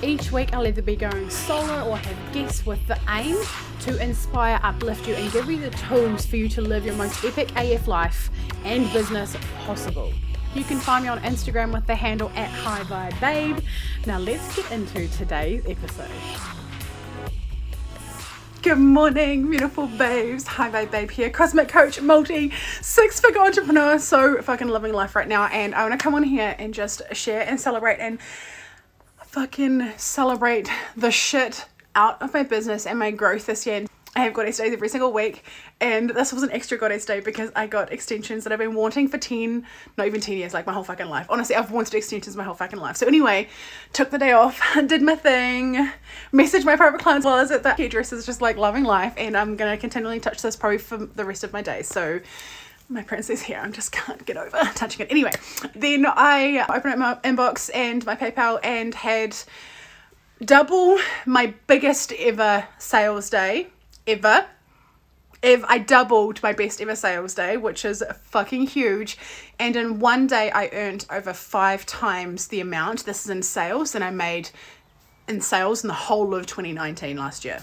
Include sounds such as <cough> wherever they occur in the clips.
Each week, I'll either be going solo or have guests with the aim to inspire, uplift you, and give you the tools for you to live your most epic AF life and business possible. You can find me on Instagram with the handle at High Vibe Babe. Now, let's get into today's episode. Good morning, beautiful babes. High Vibe Babe here, cosmic coach, multi six figure entrepreneur. So fucking loving life right now. And I want to come on here and just share and celebrate and fucking celebrate the shit out of my business and my growth this year. I have goddess days every single week, and this was an extra goddess day because I got extensions that I've been wanting for 10, not even 10 years, like my whole fucking life. Honestly, I've wanted extensions my whole fucking life. So, anyway, took the day off, <laughs> did my thing, messaged my private clients while I was at the hairdressers, just like loving life, and I'm gonna continually touch this probably for the rest of my day. So, my princess here. I just <laughs> can't get over <laughs> touching it. Anyway, then I opened up my inbox and my PayPal and had double my biggest ever sales day ever. If I doubled my best ever sales day, which is fucking huge, and in one day I earned over five times the amount. This is in sales than I made in sales in the whole of 2019 last year.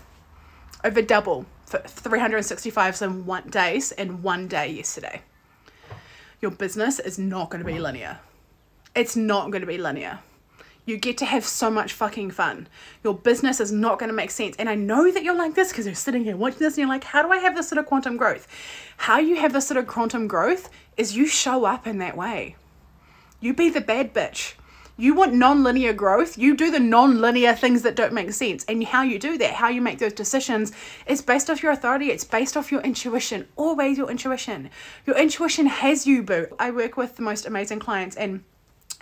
Over double 365 some one days in one day yesterday. Your business is not going to be linear. It's not going to be linear. You get to have so much fucking fun. Your business is not going to make sense. And I know that you're like this because you're sitting here watching this and you're like, how do I have this sort of quantum growth? How you have this sort of quantum growth is you show up in that way. You be the bad bitch you want non-linear growth? You do the non-linear things that don't make sense. And how you do that how you make those decisions is based off your authority. It's based off your intuition always your intuition. Your intuition has you boo. I work with the most amazing clients and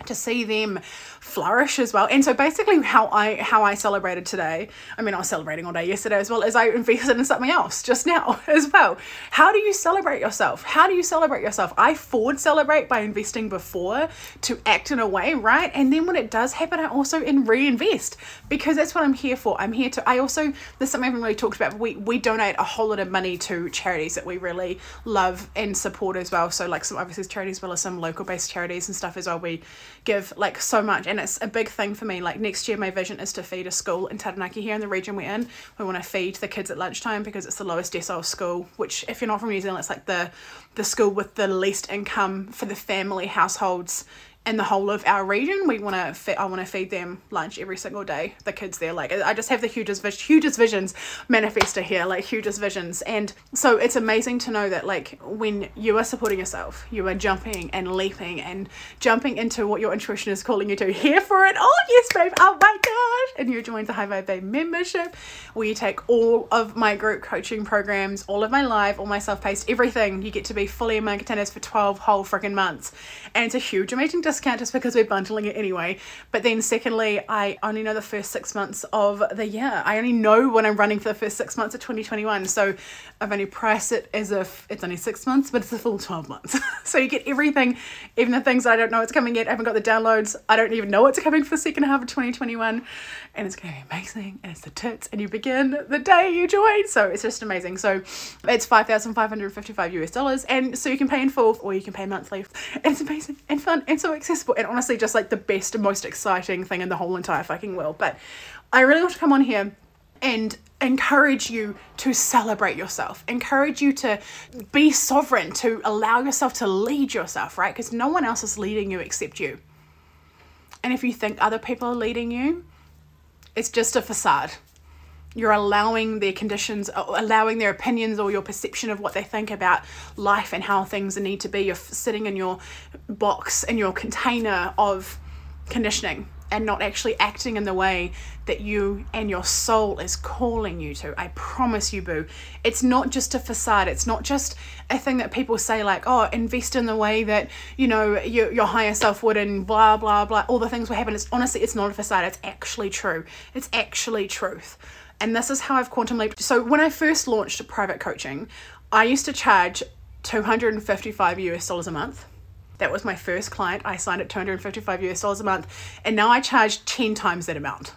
to see them flourish as well. And so basically how I how I celebrated today, I mean I was celebrating all day yesterday as well as I invested in something else just now <laughs> as well. How do you celebrate yourself? How do you celebrate yourself? I forward celebrate by investing before to act in a way, right? And then when it does happen, I also in reinvest because that's what I'm here for. I'm here to I also there's something I haven't really talked about, we we donate a whole lot of money to charities that we really love and support as well. So like some obviously charities as well as some local based charities and stuff as well. We give like so much. And it's a big thing for me. Like next year my vision is to feed a school in Taranaki here in the region we're in. We want to feed the kids at lunchtime because it's the lowest decile school which if you're not from New Zealand it's like the the school with the least income for the family households in the whole of our region we want to fit i want to feed them lunch every single day. The kids there like i just have the hugest hugest visions manifested here like hugest visions. And so it's amazing to know that like when you are supporting yourself you are jumping and leaping and jumping into what your intuition is calling you to here for it oh yes babe oh my gosh! And you joined the high vibe babe membership where you take all of my group coaching programs all of my live all my self-paced everything. You get to be fully in my containers for 12 whole freaking months. And it's a huge amazing discount just because we're bundling it anyway. But then, secondly, I only know the first six months of the year. I only know when I'm running for the first six months of 2021. So I've only priced it as if it's only six months, but it's a full 12 months. <laughs> so you get everything, even the things I don't know what's coming yet. I haven't got the downloads. I don't even know what's coming for the second half of 2021. And it's going to be amazing. And it's the tits. And you begin the day you join. So it's just amazing. So it's 5,555 US dollars. And so you can pay in full or you can pay monthly. It's amazing and fun and so accessible. And honestly, just like the best and most exciting thing in the whole entire fucking world. But I really want to come on here and encourage you to celebrate yourself, encourage you to be sovereign, to allow yourself to lead yourself, right? Because no one else is leading you except you. And if you think other people are leading you, it's just a facade. You're allowing their conditions, uh, allowing their opinions or your perception of what they think about life and how things need to be. You're sitting in your box, in your container of conditioning and not actually acting in the way that you and your soul is calling you to. I promise you, boo. It's not just a facade. It's not just a thing that people say, like, oh, invest in the way that, you know, your, your higher self would and blah, blah, blah. All the things will happen. It's honestly, it's not a facade. It's actually true. It's actually truth. And this is how I've quantum leaped. So when I first launched private coaching, I used to charge 255 US dollars a month that was my first client. I signed at 255 US dollars a month, and now I charge 10 times that amount.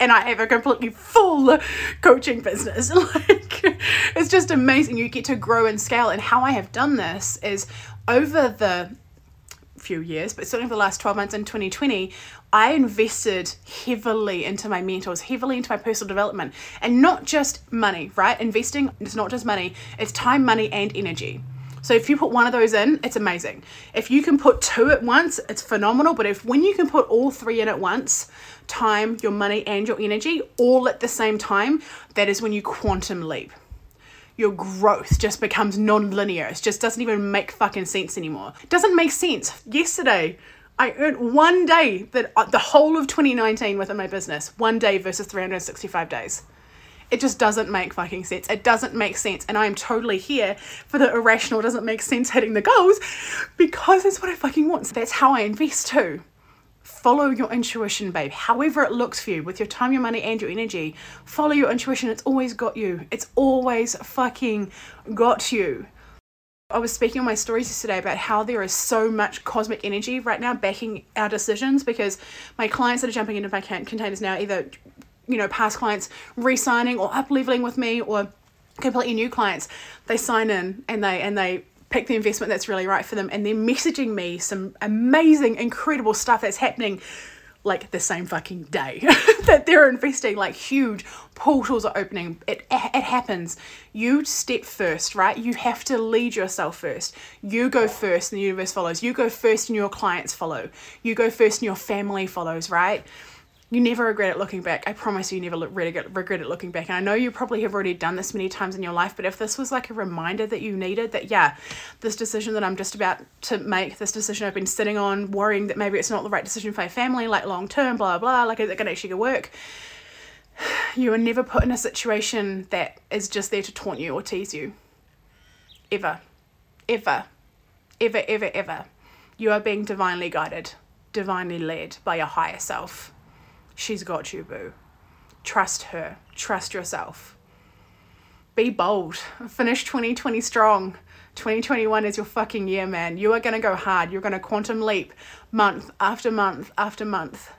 And I have a completely full coaching business. <laughs> Like, it's just amazing. You get to grow and scale. And how I have done this is over the few years, but certainly for the last 12 months in 2020, I invested heavily into my mentors, heavily into my personal development, and not just money, right? Investing is not just money, it's time, money, and energy. So if you put one of those in, it's amazing. If you can put two at once, it's phenomenal. But if when you can put all three in at once, time, your money, and your energy all at the same time, that is when you quantum leap. Your growth just becomes non-linear. It just doesn't even make fucking sense anymore. It doesn't make sense. Yesterday, I earned one day that uh, the whole of 2019 within my business, one day versus 365 days. It just doesn't make fucking sense. It doesn't make sense. And I am totally here for the irrational, doesn't make sense hitting the goals because that's what I fucking want. So that's how I invest too. Follow your intuition, babe. However it looks for you, with your time, your money, and your energy, follow your intuition. It's always got you. It's always fucking got you. I was speaking on my stories yesterday about how there is so much cosmic energy right now backing our decisions because my clients that are jumping into my containers now either you know, past clients re-signing or up leveling with me or completely new clients, they sign in and they and they pick the investment that's really right for them and they're messaging me some amazing, incredible stuff that's happening like the same fucking day <laughs> that they're investing like huge portals are opening. It it happens. You step first right? You have to lead yourself first. You go first and the universe follows. You go first and your clients follow. You go first and your family follows right you never regret it looking back. I promise you, you never regret, regret it looking back. And I know you probably have already done this many times in your life, but if this was like a reminder that you needed, that yeah, this decision that I'm just about to make, this decision I've been sitting on, worrying that maybe it's not the right decision for my family, like long term, blah, blah, like is it going to actually work? <sighs> You are never put in a situation that is just there to taunt you or tease you. Ever. Ever. Ever, ever, ever. You are being divinely guided, divinely led by your higher self She's got you, boo. Trust her. Trust yourself. Be bold. Finish 2020 strong. 2021 is your fucking year, man. You are going to go hard. You're going to quantum leap month after month after month.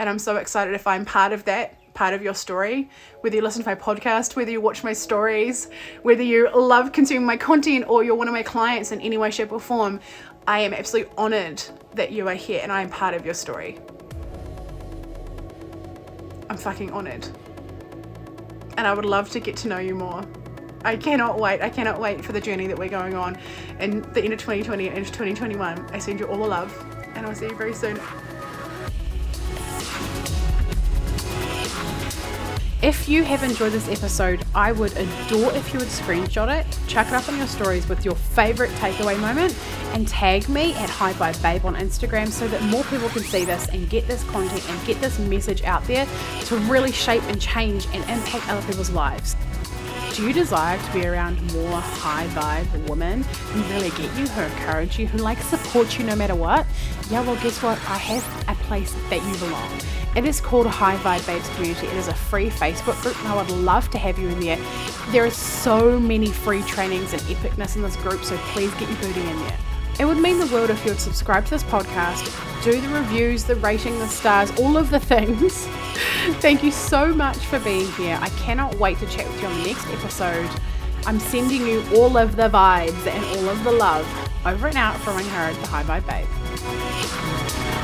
And I'm so excited if I'm part of that, part of your story. Whether you listen to my podcast, whether you watch my stories, whether you love consuming my content or you're one of my clients in any way, shape, or form, I am absolutely honored that you are here and I am part of your story. I'm fucking honoured. And I would love to get to know you more. I cannot wait. I cannot wait for the journey that we're going on in the end of 2020 and into 2021. I send you all the love, and I'll see you very soon. If you have enjoyed this episode, I would adore if you would screenshot it, chuck it up on your stories with your favorite takeaway moment, and tag me at High Vibe Babe on Instagram so that more people can see this and get this content and get this message out there to really shape and change and impact other people's lives. Do you desire to be around more high vibe women who really get you, who encourage you, who like support you no matter what? Yeah, well, guess what? I have a place that you belong. It is called High Vibe Babes Community. It is a free Facebook group, and I would love to have you in there. There are so many free trainings and epicness in this group, so please get your booty in there. It would mean the world if you would subscribe to this podcast, do the reviews, the rating, the stars, all of the things. <laughs> Thank you so much for being here. I cannot wait to chat with you on the next episode. I'm sending you all of the vibes and all of the love over and out from her, the High Vibe Babe.